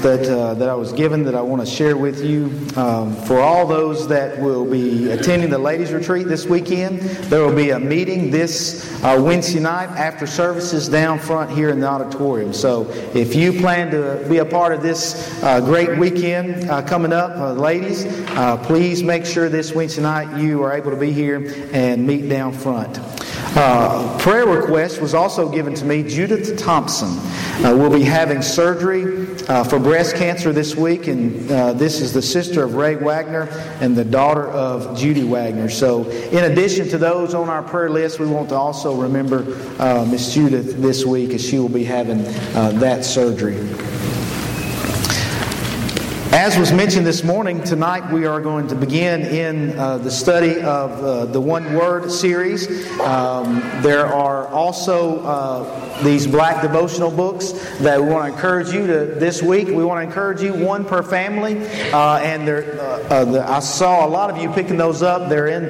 that, uh, that I was given that I want to share with you. Um, for all those that will be attending the ladies' retreat this weekend, there will be a meeting this uh, Wednesday night after services down front here in the auditorium. So if you plan to be a part of this uh, great weekend uh, coming up, uh, ladies, uh, please make sure this Wednesday night you are able to be here and meet down front. Uh, prayer request was also given to me. Judith Thompson uh, will be having surgery uh, for breast cancer this week, and uh, this is the sister of Ray Wagner and the daughter of Judy Wagner. So, in addition to those on our prayer list, we want to also remember uh, Miss Judith this week as she will be having that surgery. As was mentioned this morning, tonight we are going to begin in uh, the study of uh, the One Word series. Um, there are also uh, these black devotional books that we want to encourage you to this week. We want to encourage you one per family, uh, and there, uh, uh, the, I saw a lot of you picking those up. They're in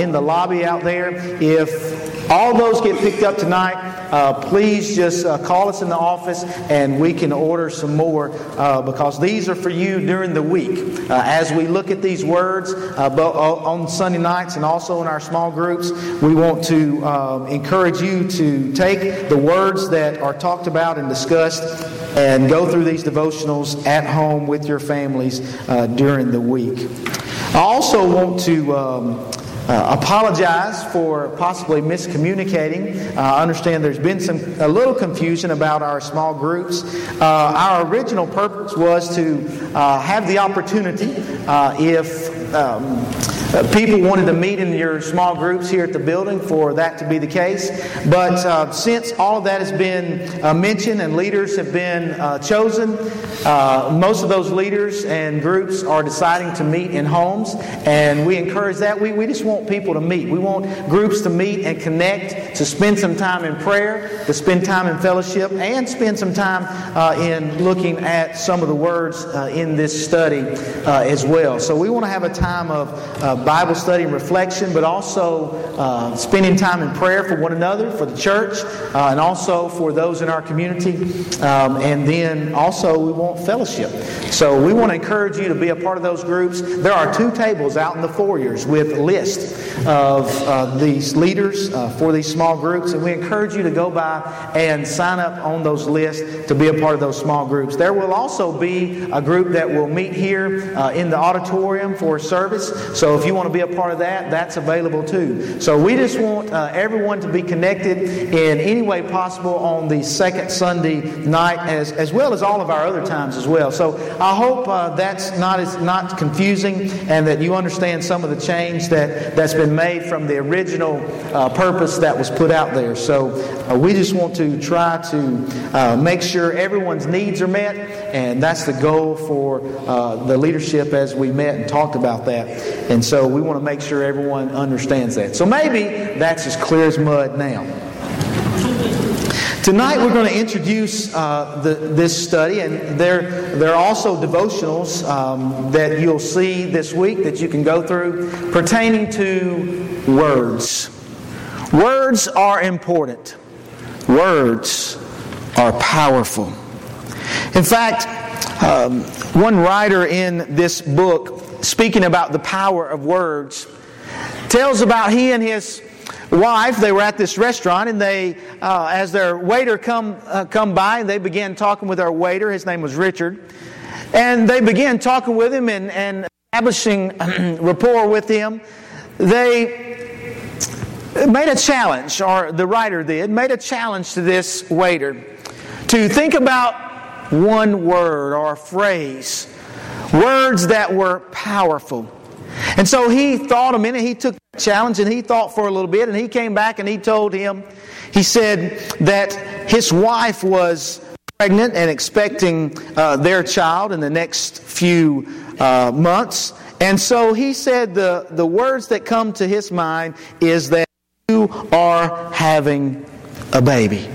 in the lobby out there. If all those get picked up tonight, uh, please just uh, call us in the office and we can order some more uh, because these are for you during the week. Uh, as we look at these words uh, on Sunday nights and also in our small groups, we want to um, encourage you to take the words that are talked about and discussed and go through these devotionals at home with your families uh, during the week. I also want to. Um, uh, apologize for possibly miscommunicating. Uh, I understand there's been some a little confusion about our small groups. Uh, our original purpose was to uh, have the opportunity, uh, if um, uh, people wanted to meet in your small groups here at the building for that to be the case. But uh, since all of that has been uh, mentioned and leaders have been uh, chosen, uh, most of those leaders and groups are deciding to meet in homes, and we encourage that. We, we just want people to meet. We want groups to meet and connect, to spend some time in prayer, to spend time in fellowship, and spend some time uh, in looking at some of the words in this study as well. So we want to have a time of Bible study and reflection, but also uh, spending time in prayer for one another, for the church, uh, and also for those in our community. Um, and then also, we want fellowship. So we want to encourage you to be a part of those groups. There are two tables out in the foyers with lists of uh, these leaders uh, for these small groups, and we encourage you to go by and sign up on those lists to be a part of those small groups. There will also be a group that will meet here uh, in the auditorium for service. So if you want to be a part of that, that's available too. So we just want uh, everyone to be connected in any way possible on the second Sunday night, as, as well as all of our other times as well. So I hope uh, that's not as not confusing, and that you understand some of the change that that's been made from the original uh, purpose that was put out there. So uh, we just want to try to uh, make sure everyone's needs are met, and that's the goal for uh, the leadership as we met and talked about that. And so we want to make sure everyone understands that. So maybe that's as clear as mud now. Tonight we're going to introduce uh, the, this study, and there, there are also devotionals um, that you'll see this week that you can go through pertaining to words. Words are important. Words are powerful. In fact, um, one writer in this book speaking about the power of words, tells about he and his wife. They were at this restaurant, and they, uh, as their waiter come uh, come by, they began talking with our waiter. His name was Richard, and they began talking with him and, and establishing rapport with him. They made a challenge, or the writer did, made a challenge to this waiter to think about one word or phrase Words that were powerful. And so he thought a minute, he took the challenge and he thought for a little bit, and he came back and he told him, he said that his wife was pregnant and expecting uh, their child in the next few uh, months. And so he said the, the words that come to his mind is that you are having a baby.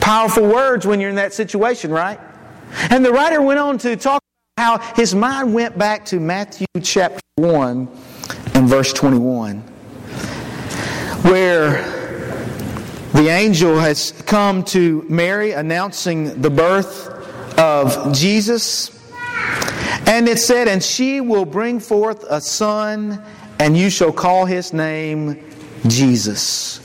Powerful words when you're in that situation, right? And the writer went on to talk how his mind went back to Matthew chapter 1 and verse 21, where the angel has come to Mary announcing the birth of Jesus. And it said, And she will bring forth a son, and you shall call his name Jesus.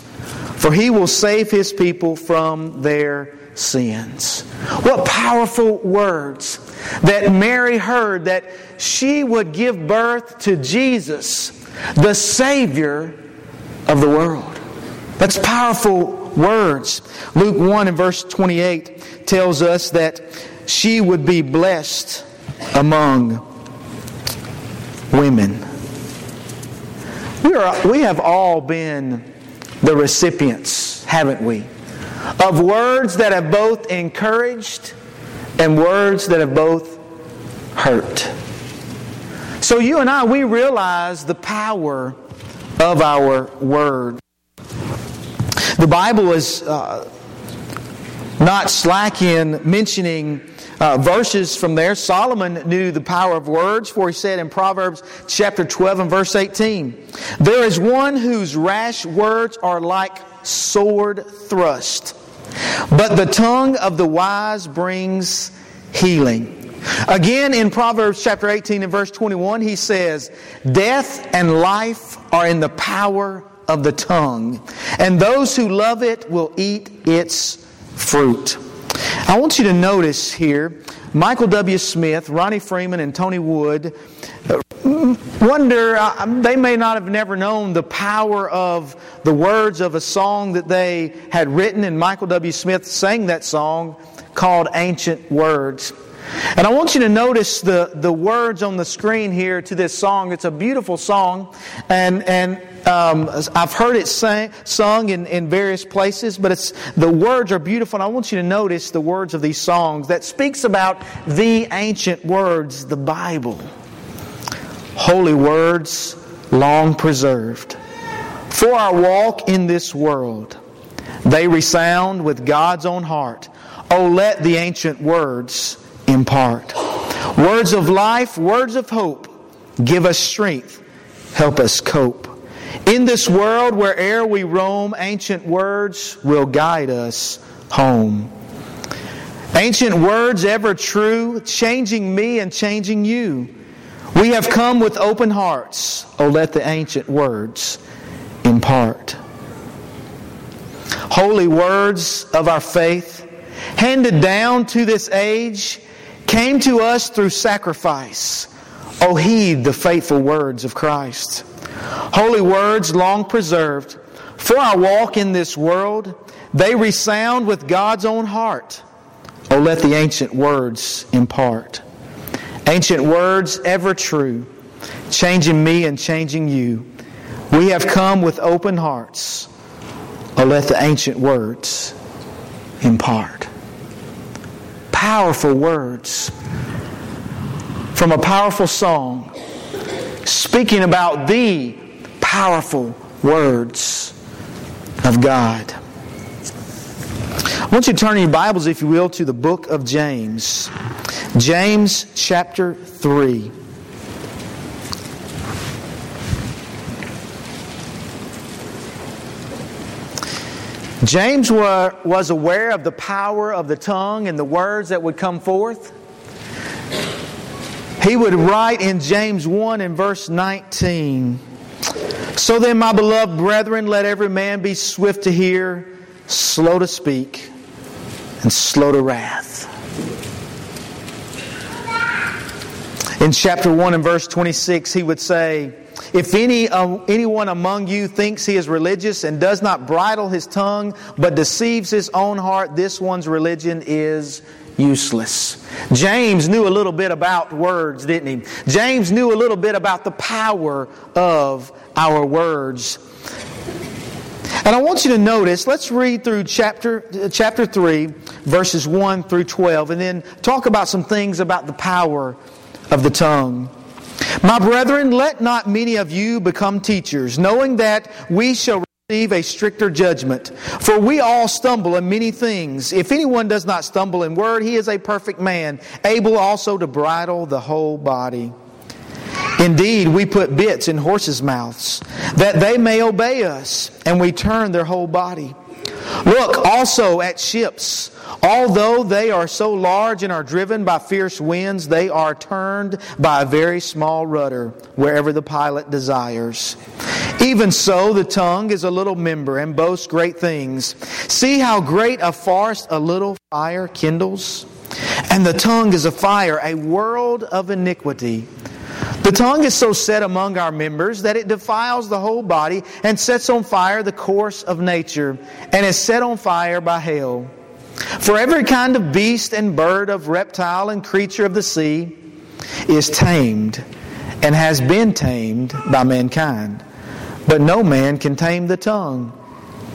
For he will save his people from their sins. What powerful words that Mary heard that she would give birth to Jesus, the Savior of the world. That's powerful words. Luke 1 and verse 28 tells us that she would be blessed among women. We, are, we have all been the recipients, haven't we, of words that have both encouraged and words that have both hurt. So you and I, we realize the power of our word. The Bible is uh, not slack in mentioning uh, verses from there. Solomon knew the power of words, for he said in Proverbs chapter 12 and verse 18, There is one whose rash words are like sword thrust, but the tongue of the wise brings healing. Again, in Proverbs chapter 18 and verse 21, he says, Death and life are in the power of the tongue, and those who love it will eat its fruit. I want you to notice here Michael W. Smith, Ronnie Freeman, and Tony Wood uh, wonder, uh, they may not have never known the power of the words of a song that they had written, and Michael W. Smith sang that song called Ancient Words. And I want you to notice the, the words on the screen here to this song. It's a beautiful song, and, and um, I've heard it sang, sung in, in various places, but it's, the words are beautiful. And I want you to notice the words of these songs that speaks about the ancient words, the Bible. Holy words, long preserved. For our walk in this world, they resound with God's own heart. Oh, let the ancient words impart. Words of life, words of hope, give us strength, help us cope. In this world, where'er we roam, ancient words will guide us home. Ancient words ever true, changing me and changing you. We have come with open hearts. Oh, let the ancient words impart. Holy words of our faith, handed down to this age, came to us through sacrifice. Oh, heed the faithful words of Christ. Holy words long preserved. For our walk in this world, they resound with God's own heart. Oh, let the ancient words impart. Ancient words ever true, changing me and changing you. We have come with open hearts. Oh, let the ancient words impart. Powerful words from a powerful song speaking about the powerful words of God. I want you to turn in your Bibles, if you will, to the book of James. James chapter 3. James was aware of the power of the tongue and the words that would come forth. He would write in James 1 and verse 19 So then, my beloved brethren, let every man be swift to hear, slow to speak, and slow to wrath. In chapter 1 and verse 26, he would say, If any, uh, anyone among you thinks he is religious and does not bridle his tongue, but deceives his own heart, this one's religion is useless. James knew a little bit about words, didn't he? James knew a little bit about the power of our words. And I want you to notice, let's read through chapter, chapter 3, verses 1 through 12, and then talk about some things about the power of the tongue. My brethren, let not many of you become teachers, knowing that we shall receive a stricter judgment. For we all stumble in many things. If anyone does not stumble in word, he is a perfect man, able also to bridle the whole body. Indeed, we put bits in horses' mouths, that they may obey us, and we turn their whole body. Look also at ships. Although they are so large and are driven by fierce winds, they are turned by a very small rudder wherever the pilot desires. Even so, the tongue is a little member and boasts great things. See how great a forest a little fire kindles? And the tongue is a fire, a world of iniquity. The tongue is so set among our members that it defiles the whole body and sets on fire the course of nature and is set on fire by hell. For every kind of beast and bird, of reptile and creature of the sea is tamed and has been tamed by mankind. But no man can tame the tongue.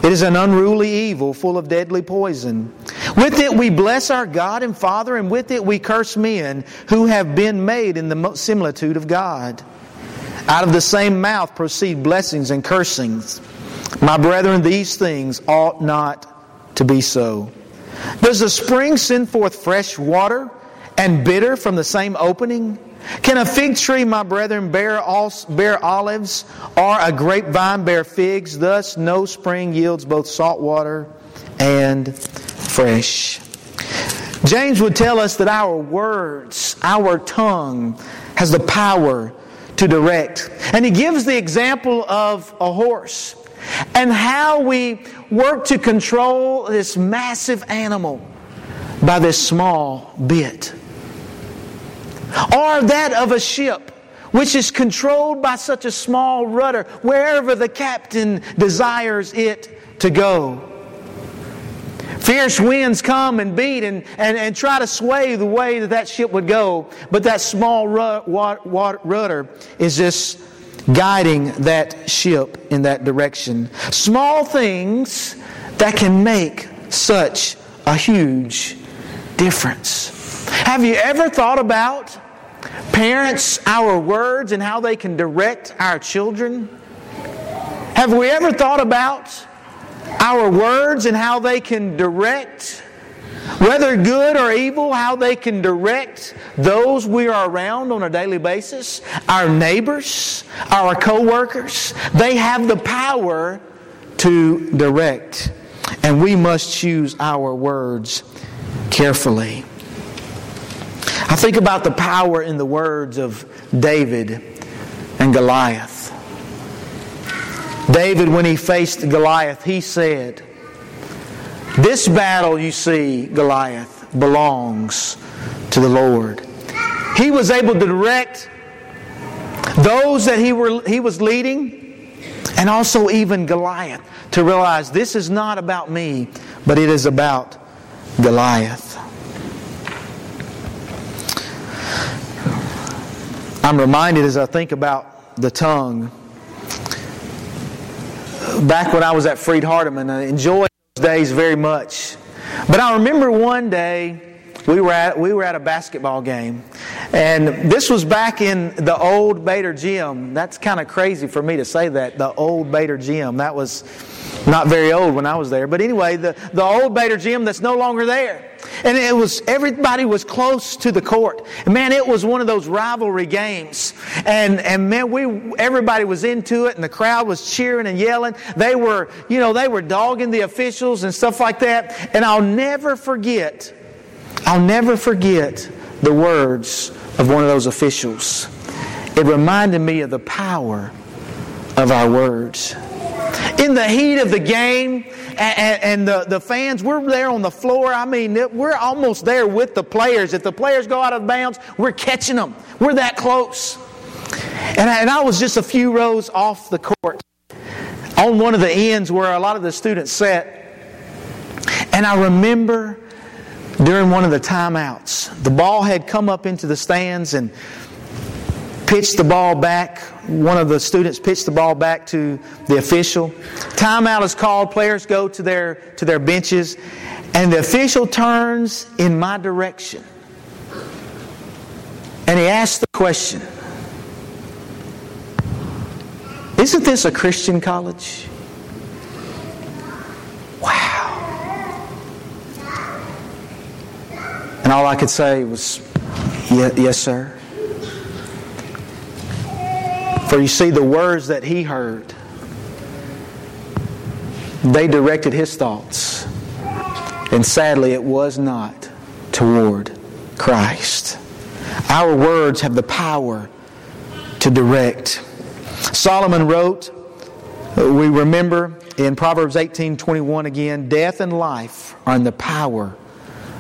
It is an unruly evil full of deadly poison. With it we bless our God and Father, and with it we curse men who have been made in the similitude of God. Out of the same mouth proceed blessings and cursings. My brethren, these things ought not to be so. Does a spring send forth fresh water and bitter from the same opening? Can a fig tree, my brethren, bear, bear olives, or a grapevine bear figs? Thus, no spring yields both salt water and James would tell us that our words, our tongue, has the power to direct. And he gives the example of a horse and how we work to control this massive animal by this small bit or that of a ship which is controlled by such a small rudder wherever the captain desires it to go. Fierce winds come and beat and, and, and try to sway the way that that ship would go, but that small rudder is just guiding that ship in that direction. Small things that can make such a huge difference. Have you ever thought about parents, our words, and how they can direct our children? Have we ever thought about our words and how they can direct, whether good or evil, how they can direct those we are around on a daily basis? Our neighbors, our co workers, they have the power to direct. And we must choose our words carefully. I think about the power in the words of David and Goliath. David, when he faced Goliath, he said, This battle, you see, Goliath, belongs to the Lord. He was able to direct those that he, were, he was leading, and also even Goliath, to realize this is not about me, but it is about Goliath. I'm reminded as I think about the tongue. Back when I was at Freed Hardeman, I enjoyed those days very much. But I remember one day we were at we were at a basketball game, and this was back in the old Bader gym. That's kind of crazy for me to say that the old Bader gym. That was not very old when I was there, but anyway, the the old Bader gym that's no longer there. And it was, everybody was close to the court. Man, it was one of those rivalry games. And, and man, we, everybody was into it and the crowd was cheering and yelling. They were, you know, they were dogging the officials and stuff like that. And I'll never forget, I'll never forget the words of one of those officials. It reminded me of the power of our words. In the heat of the game, and, the, the fans, we're there on the floor. I mean, we're almost there with the players. If the players go out of bounds, we're catching them. We're that close. And I, and I was just a few rows off the court on one of the ends where a lot of the students sat. And I remember during one of the timeouts, the ball had come up into the stands and pitched the ball back. One of the students pitched the ball back to the official. Timeout is called. Players go to their, to their benches. And the official turns in my direction. And he asks the question Isn't this a Christian college? And all I could say was, Yes, sir. For you see, the words that he heard, they directed his thoughts. And sadly, it was not toward Christ. Our words have the power to direct. Solomon wrote, we remember in Proverbs 18:21 again, death and life are in the power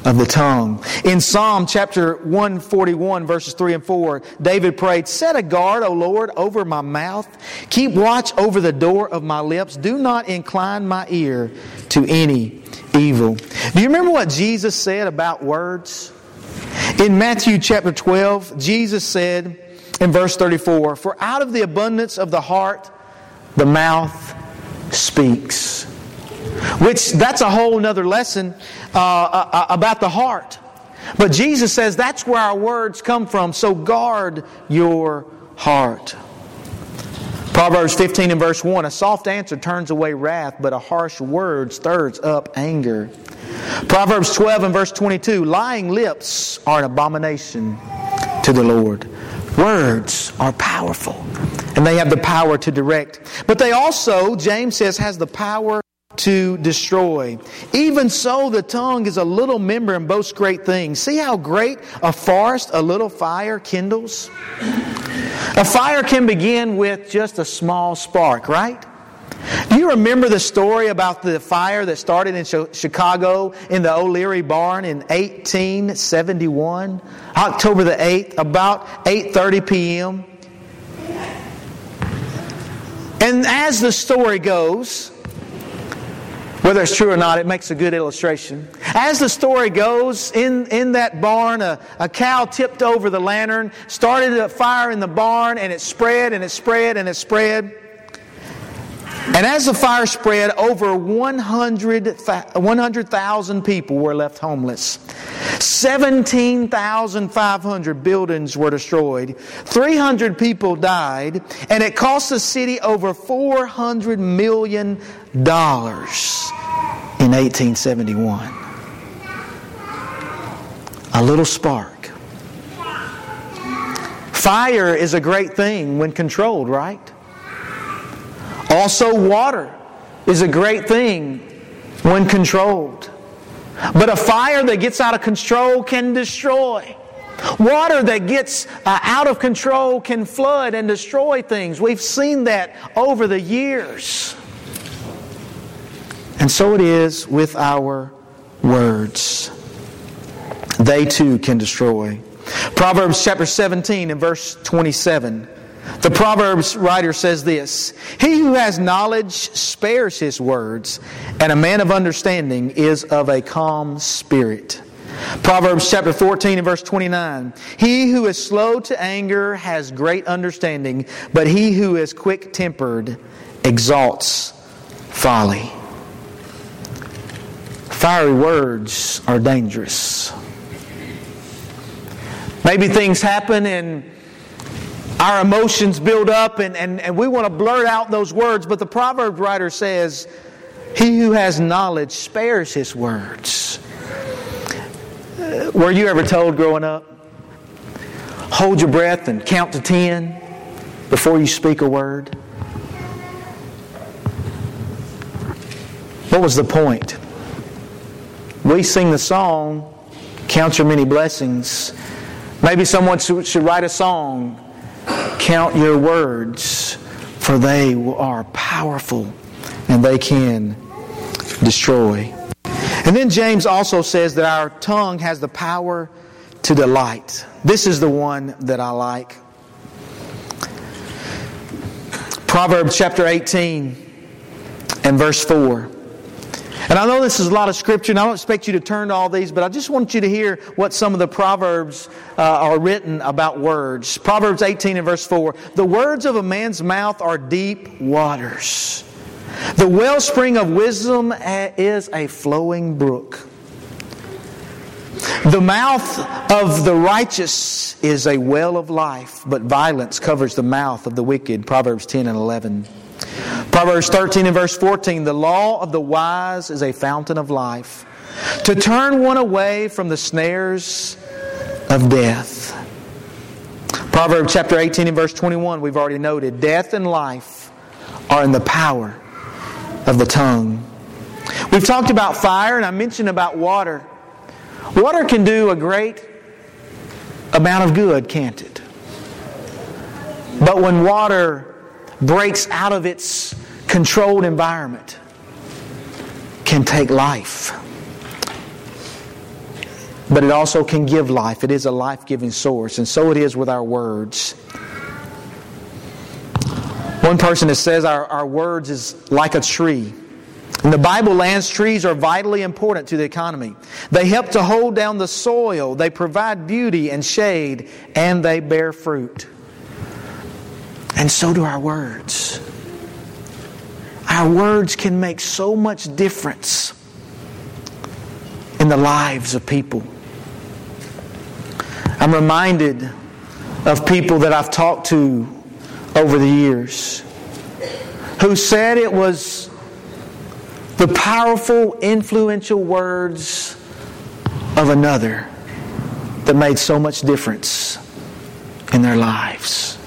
of the tongue. In Psalm chapter 141 verses 3 and 4, David prayed, "Set a guard, O Lord, over my mouth. Keep watch over the door of my lips. Do not incline my ear to any evil." Do you remember what Jesus said about words? In Matthew chapter 12, Jesus said in verse 34, "For out of the abundance of the heart the mouth speaks. Which, that's a whole other lesson uh, uh, uh, about the heart. But Jesus says that's where our words come from, so guard your heart. Proverbs 15 and verse 1 A soft answer turns away wrath, but a harsh word stirs up anger. Proverbs 12 and verse 22 Lying lips are an abomination to the Lord. Words are powerful, and they have the power to direct. But they also, James says, has the power to destroy. Even so, the tongue is a little member and boasts great things. See how great a forest a little fire kindles? A fire can begin with just a small spark, right? Do you remember the story about the fire that started in Chicago in the O'Leary barn in 1871, October the 8th, about 8:30 p.m.? And as the story goes, whether it's true or not, it makes a good illustration. As the story goes, in, in that barn, a, a cow tipped over the lantern, started a fire in the barn, and it spread and it spread and it spread. And as the fire spread, over 100,000 100, people were left homeless. 17,500 buildings were destroyed. 300 people died. And it cost the city over $400 million in 1871. A little spark. Fire is a great thing when controlled, right? Also, water is a great thing when controlled. But a fire that gets out of control can destroy. Water that gets uh, out of control can flood and destroy things. We've seen that over the years. And so it is with our words. They too can destroy. Proverbs chapter 17 and verse 27 the Proverbs writer says this He who has knowledge spares his words, and a man of understanding is of a calm spirit. Proverbs chapter 14 and verse 29. He who is slow to anger has great understanding, but he who is quick tempered exalts folly. Fiery words are dangerous. Maybe things happen and our emotions build up and, and, and we want to blurt out those words, but the proverb writer says, He who has knowledge spares his words. Uh, were you ever told growing up, hold your breath and count to ten before you speak a word? What was the point? We sing the song, Count Your Many Blessings. Maybe someone should write a song Count your words, for they are powerful and they can destroy. And then James also says that our tongue has the power to delight. This is the one that I like. Proverbs chapter 18 and verse 4. And I know this is a lot of scripture, and I don't expect you to turn to all these, but I just want you to hear what some of the Proverbs uh, are written about words. Proverbs 18 and verse 4 The words of a man's mouth are deep waters, the wellspring of wisdom is a flowing brook. The mouth of the righteous is a well of life, but violence covers the mouth of the wicked. Proverbs 10 and 11. Proverbs 13 and verse 14 The law of the wise is a fountain of life, to turn one away from the snares of death. Proverbs chapter 18 and verse 21, we've already noted death and life are in the power of the tongue. We've talked about fire, and I mentioned about water. Water can do a great amount of good, can't it? But when water breaks out of its controlled environment, can take life. But it also can give life. It is a life giving source. And so it is with our words. One person that says our, our words is like a tree. In the Bible lands, trees are vitally important to the economy. They help to hold down the soil, they provide beauty and shade, and they bear fruit. And so do our words. Our words can make so much difference in the lives of people. I'm reminded of people that I've talked to over the years who said it was the powerful, influential words of another that made so much difference in their lives.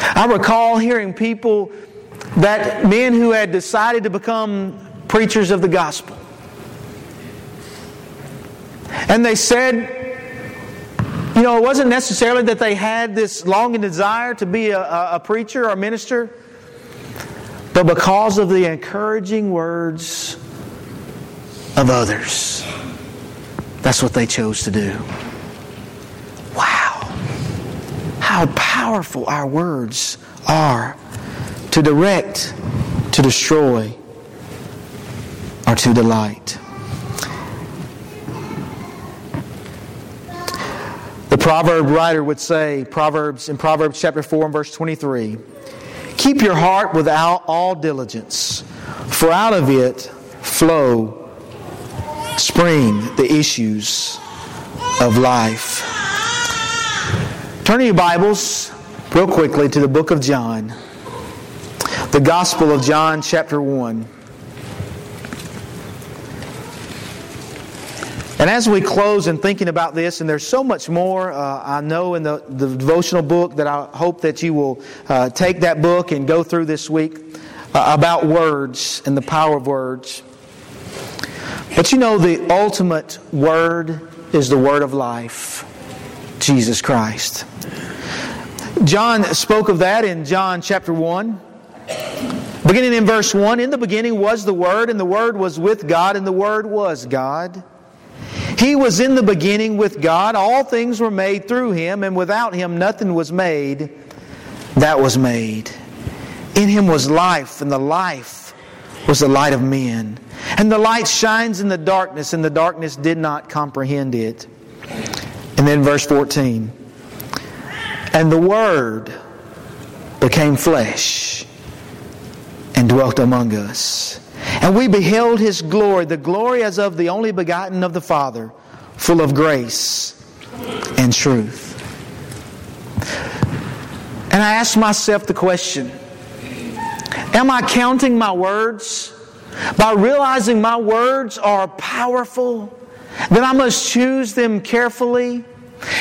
I recall hearing people that men who had decided to become preachers of the gospel. And they said, you know, it wasn't necessarily that they had this longing desire to be a, a preacher or minister, but because of the encouraging words of others. That's what they chose to do. How powerful our words are to direct, to destroy, or to delight. The proverb writer would say, Proverbs in Proverbs chapter 4 and verse 23, Keep your heart without all diligence, for out of it flow, spring the issues of life. Turn your Bibles real quickly to the book of John, the Gospel of John, chapter 1. And as we close in thinking about this, and there's so much more uh, I know in the, the devotional book that I hope that you will uh, take that book and go through this week uh, about words and the power of words. But you know, the ultimate word is the word of life, Jesus Christ. John spoke of that in John chapter 1. Beginning in verse 1 In the beginning was the Word, and the Word was with God, and the Word was God. He was in the beginning with God. All things were made through him, and without him nothing was made that was made. In him was life, and the life was the light of men. And the light shines in the darkness, and the darkness did not comprehend it. And then verse 14. And the Word became flesh and dwelt among us. And we beheld his glory, the glory as of the only begotten of the Father, full of grace and truth. And I asked myself the question Am I counting my words? By realizing my words are powerful, then I must choose them carefully.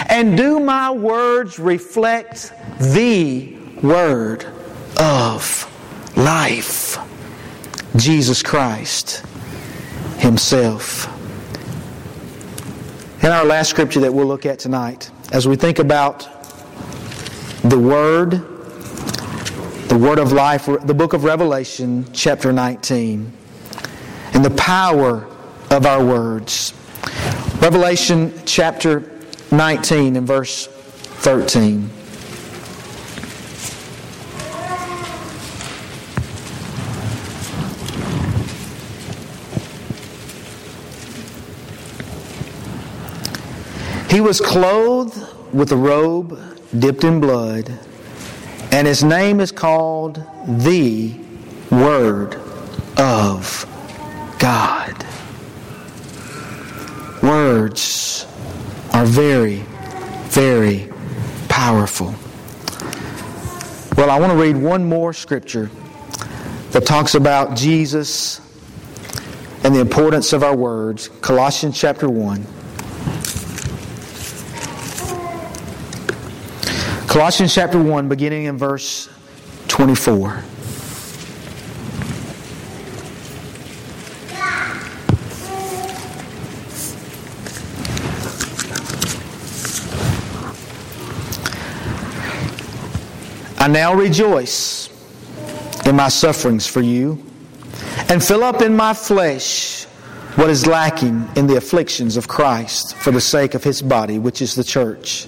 And do my words reflect the Word of life? Jesus Christ Himself. In our last scripture that we'll look at tonight, as we think about the Word, the Word of life, the book of Revelation, chapter 19, and the power of our words. Revelation chapter 19 and verse 13. He was clothed with a robe dipped in blood, and his name is called the Word of God. Words are very, very powerful. Well, I want to read one more scripture that talks about Jesus and the importance of our words. Colossians chapter 1. Colossians chapter 1, beginning in verse 24. I now rejoice in my sufferings for you, and fill up in my flesh what is lacking in the afflictions of Christ for the sake of his body, which is the church,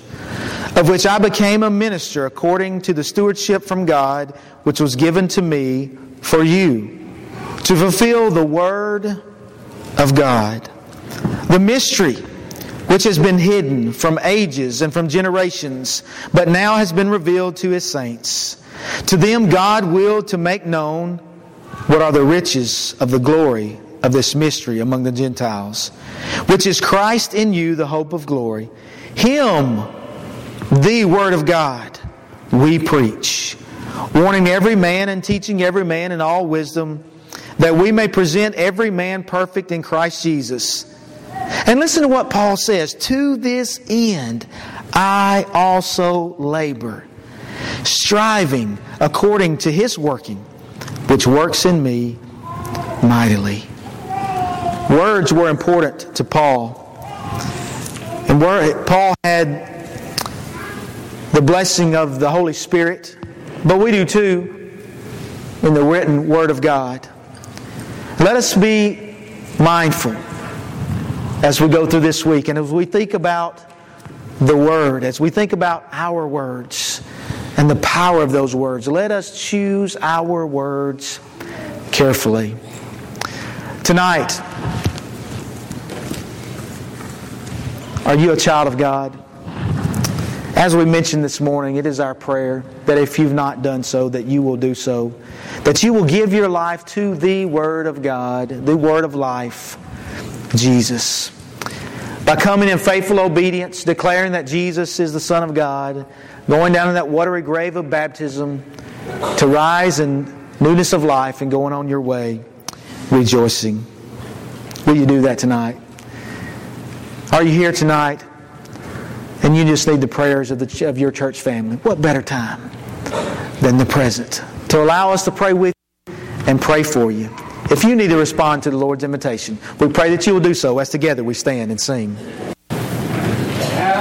of which I became a minister according to the stewardship from God, which was given to me for you, to fulfill the word of God. The mystery which has been hidden from ages and from generations, but now has been revealed to his saints. To them God willed to make known what are the riches of the glory of this mystery among the Gentiles, which is Christ in you, the hope of glory. Him, the Word of God, we preach, warning every man and teaching every man in all wisdom, that we may present every man perfect in Christ Jesus. And listen to what Paul says To this end I also labor, striving according to his working, which works in me mightily. Words were important to Paul. And where Paul had the blessing of the Holy Spirit, but we do too in the written Word of God. Let us be mindful as we go through this week and as we think about the Word, as we think about our words and the power of those words, let us choose our words carefully. Tonight, are you a child of God? As we mentioned this morning, it is our prayer that if you've not done so, that you will do so. That you will give your life to the Word of God, the Word of life, Jesus. By coming in faithful obedience, declaring that Jesus is the Son of God, going down in that watery grave of baptism, to rise in newness of life and going on your way, rejoicing. Will you do that tonight? Are you here tonight and you just need the prayers of, the, of your church family? What better time than the present to allow us to pray with you and pray for you? If you need to respond to the Lord's invitation, we pray that you will do so as together we stand and sing.